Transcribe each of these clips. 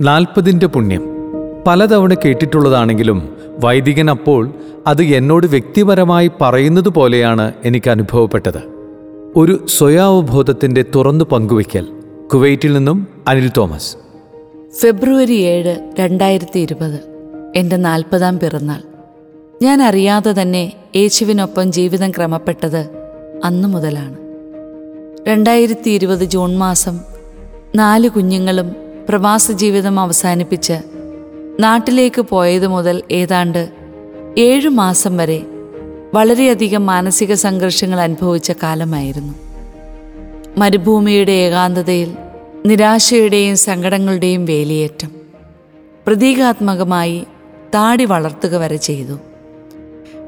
നാൽപ്പതിന്റെ പുണ്യം. പലതവണ കേട്ടിട്ടുള്ളതാണെങ്കിലും വൈദികൻ അപ്പോൾ അത് എന്നോട് വ്യക്തിപരമായി പറയുന്നത് പോലെയാണ് എനിക്ക് അനുഭവപ്പെട്ടത്. ഒരു സ്വയാവബോധത്തിന്റെ തുറന്നു പങ്കുവയ്ക്കൽ. കുവൈറ്റിൽ നിന്നും അനിൽ തോമസ്. ഫെബ്രുവരി ഏഴ് രണ്ടായിരത്തി ഇരുപത് എന്റെ നാൽപ്പതാം പിറന്നാൾ. ഞാൻ അറിയാതെ തന്നെ യേശുവിനൊപ്പം ജീവിതം ക്രമപ്പെട്ടത് അന്നു മുതലാണ്. രണ്ടായിരത്തി ഇരുപത് ജൂൺ മാസം നാല് കുഞ്ഞുങ്ങളും പ്രവാസ ജീവിതം അവസാനിപ്പിച്ച് നാട്ടിലേക്ക് പോയത് മുതൽ ഏതാണ്ട് ഏഴു മാസം വരെ വളരെയധികം മാനസിക സംഘർഷങ്ങൾ അനുഭവിച്ച കാലമായിരുന്നു. മരുഭൂമിയുടെ ഏകാന്തതയിൽ നിരാശയുടെയും സങ്കടങ്ങളുടെയും വേലിയേറ്റം പ്രതീകാത്മകമായി താടി വളർത്തുക വരെ ചെയ്തു.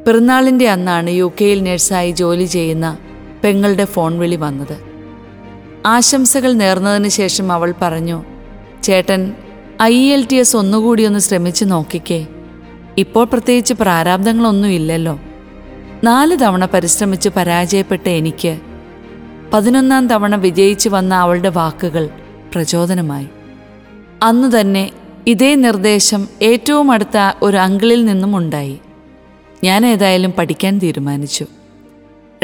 പിറന്നാളിന്റെ അന്നാണ് യു കെയിൽ നഴ്സായി ജോലി ചെയ്യുന്ന പെങ്ങളുടെ ഫോൺ വിളി വന്നത്. ആശംസകൾ നേർന്നതിന് ശേഷം അവൾ പറഞ്ഞു ചേട്ടൻ ഐ എൽ ടി എസ് ഒന്നുകൂടി ഒന്ന് ശ്രമിച്ചു നോക്കിക്കേ. ഇപ്പോൾ പ്രത്യേകിച്ച് പ്രാരാബ്ദങ്ങളൊന്നും ഇല്ലല്ലോ. നാല് തവണ പരിശ്രമിച്ച് പരാജയപ്പെട്ട എനിക്ക് പതിനൊന്നാം തവണ വിജയിച്ചു വന്ന അവളുടെ വാക്കുകൾ പ്രചോദനമായി. അന്നു തന്നെ ഇതേ നിർദ്ദേശം ഏറ്റവും അടുത്ത ഒരു അങ്കിളിൽ നിന്നും ഉണ്ടായി. ഞാൻ ഏതായാലും പഠിക്കാൻ തീരുമാനിച്ചു.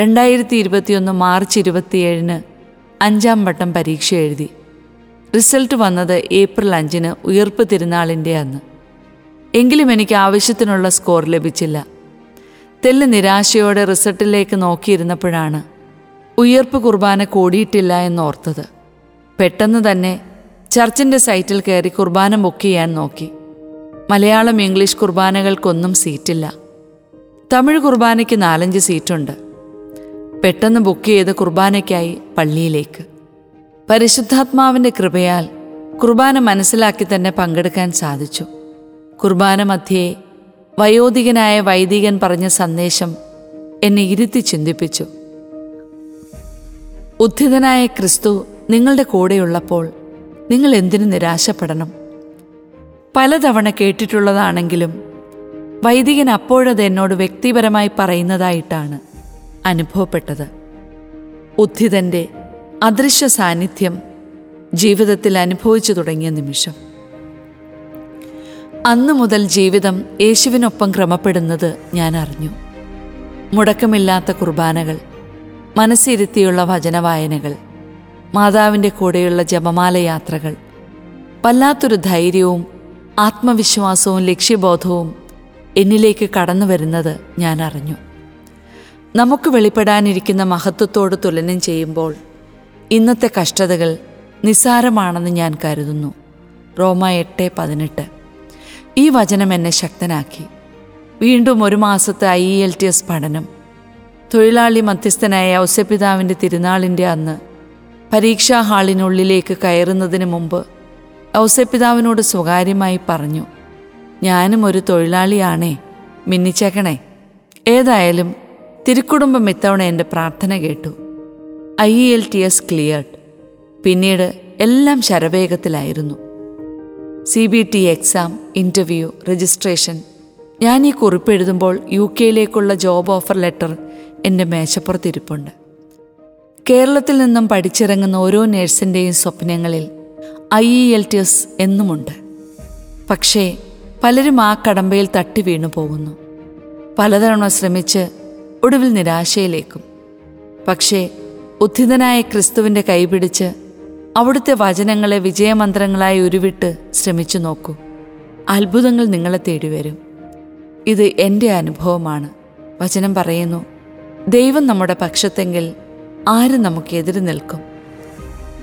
രണ്ടായിരത്തി ഇരുപത്തിയൊന്ന് മാർച്ച് ഇരുപത്തിയേഴിന് അഞ്ചാം വട്ടം പരീക്ഷ എഴുതി. റിസൾട്ട് വന്നത് ഏപ്രിൽ അഞ്ചിന് ഉയർപ്പ് തിരുനാളിന്റെ അന്ന്. എങ്കിലും എനിക്ക് ആവശ്യത്തിനുള്ള സ്കോർ ലഭിച്ചില്ല. തെല്ല് നിരാശയോടെ റിസൾട്ടിലേക്ക് നോക്കിയിരുന്നപ്പോഴാണ് ഉയർപ്പ് കുർബാന കൂടിയിട്ടില്ല എന്നോർത്തത്. പെട്ടെന്ന് തന്നെ ചർച്ചിന്റെ സൈറ്റിൽ കയറി കുർബാന ബുക്ക് ചെയ്യാൻ നോക്കി. മലയാളം ഇംഗ്ലീഷ് കുർബാനകൾക്കൊന്നും സീറ്റില്ല. തമിഴ് കുർബാനയ്ക്ക് നാലഞ്ച് സീറ്റുണ്ട്. പെട്ടെന്ന് ബുക്ക് ചെയ്ത് കുർബാനയ്ക്കായി പള്ളിയിലേക്ക്. പരിശുദ്ധാത്മാവിന്റെ കൃപയാൽ കുർബാന മനസ്സിലാക്കി തന്നെ പങ്കെടുക്കാൻ സാധിച്ചു. കുർബാന മധ്യേ വയോധികനായ വൈദികൻ പറഞ്ഞ സന്ദേശം എന്നെ ഇരുത്തി ചിന്തിപ്പിച്ചു. ഉദ്ധിതനായ ക്രിസ്തു നിങ്ങളുടെ കൂടെയുള്ളപ്പോൾ നിങ്ങൾ എന്തിനു നിരാശപ്പെടണം? പലതവണ കേട്ടിട്ടുള്ളതാണെങ്കിലും വൈദികൻ അപ്പോഴത് എന്നോട് വ്യക്തിപരമായി പറയുന്നതായിട്ടാണ് അനുഭവപ്പെട്ടത്. ഉദ്ധിതന്റെ അദൃശ്യ സാന്നിധ്യം ജീവിതത്തിൽ അനുഭവിച്ചു തുടങ്ങിയ നിമിഷം. അന്നു മുതൽ ജീവിതം യേശുവിനൊപ്പം ക്രമപ്പെടുന്നത് ഞാൻ അറിഞ്ഞു. മുടക്കമില്ലാത്ത കുർബാനകൾ മനസ്സിരുത്തിയുള്ള വചനവായനകൾ മാതാവിന്റെ കൂടെയുള്ള ജപമാല യാത്രകൾ വല്ലാത്തൊരു ധൈര്യവും ആത്മവിശ്വാസവും ലക്ഷ്യബോധവും എന്നിലേക്ക് കടന്നു വരുന്നത് ഞാൻ അറിഞ്ഞു. നമുക്ക് വെളിപ്പെടാനിരിക്കുന്ന മഹത്വത്തോട് തുലനം ചെയ്യുമ്പോൾ ഇന്നത്തെ കഷ്ടതകൾ നിസ്സാരമാണെന്ന് ഞാൻ കരുതുന്നു. റോമ എട്ട് പതിനെട്ട്. ഈ വചനം എന്നെ ശക്തനാക്കി. വീണ്ടും ഒരു മാസത്തെ ഐ എൽ ടി എസ് പഠനം. തൊഴിലാളി മധ്യസ്ഥനായ ഔസപിതാവിന്റെ തിരുനാളിന്റെ അന്ന് പരീക്ഷാ ഹാളിനുള്ളിലേക്ക് കയറുന്നതിന് മുമ്പ് ഔസപിതാവിനോട് സ്വകാര്യമായി പറഞ്ഞു ഞാനും ഒരു തൊഴിലാളിയാണേ മിന്നിച്ചേക്കണേ. ഏതായാലും തിരുക്കുടുംബം ഇത്തവണ എന്റെ പ്രാർത്ഥന കേട്ടു. I L T S cleared. പിന്നീട് എല്ലാം ശരവേഗത്തിലായിരുന്നു. C B T exam interview registration. ഞാൻ ഈ കുറിപ്പ് എഴുതുമ്പോൾ യു കെയിലേക്കുള്ള ജോബ് ഓഫർ ലെറ്റർ എന്റെ മേശപ്പുറത്തിരിപ്പുണ്ട്. കേരളത്തിൽ നിന്നും പഠിച്ചിറങ്ങുന്ന ഓരോ നേഴ്സിന്റെയും സ്വപ്നങ്ങളിൽ I E L T S എന്നുമുണ്ട്. പക്ഷേ പലരും ആ കടമ്പയിൽ തട്ടി വീണു പോകുന്നു. പലതവണ ശ്രമിച്ച് ഒടുവിൽ നിരാശയിലേക്കും. പക്ഷേ ഉദ്ധിതനായ ക്രിസ്തുവിന്റെ കൈപിടിച്ച് അവിടുത്തെ വചനങ്ങളെ വിജയമന്ത്രങ്ങളായി ഉരുവിട്ട് ശ്രമിച്ചു നോക്കൂ. അത്ഭുതങ്ങൾ നിങ്ങളെ തേടി വരും ഇത് എന്റെ അനുഭവമാണ്. വചനം പറയുന്നു ദൈവം നമ്മുടെ പക്ഷത്തെങ്കിൽ ആര് നമുക്കെതിരെ നിൽക്കും?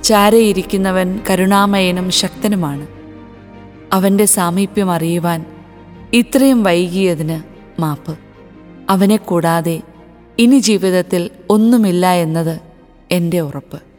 ചാരയിരിക്കുന്നവൻ കരുണാമയനും ശക്തനുമാണ്. അവന്റെ സാമീപ്യം അറിയുവാൻ ഇത്രയും വൈകിയതിന് മാപ്പ്. അവനെ കൂടാതെ ഇനി ജീവിതത്തിൽ ഒന്നുമില്ല എന്നത് എന്റെ ഉറപ്പ്.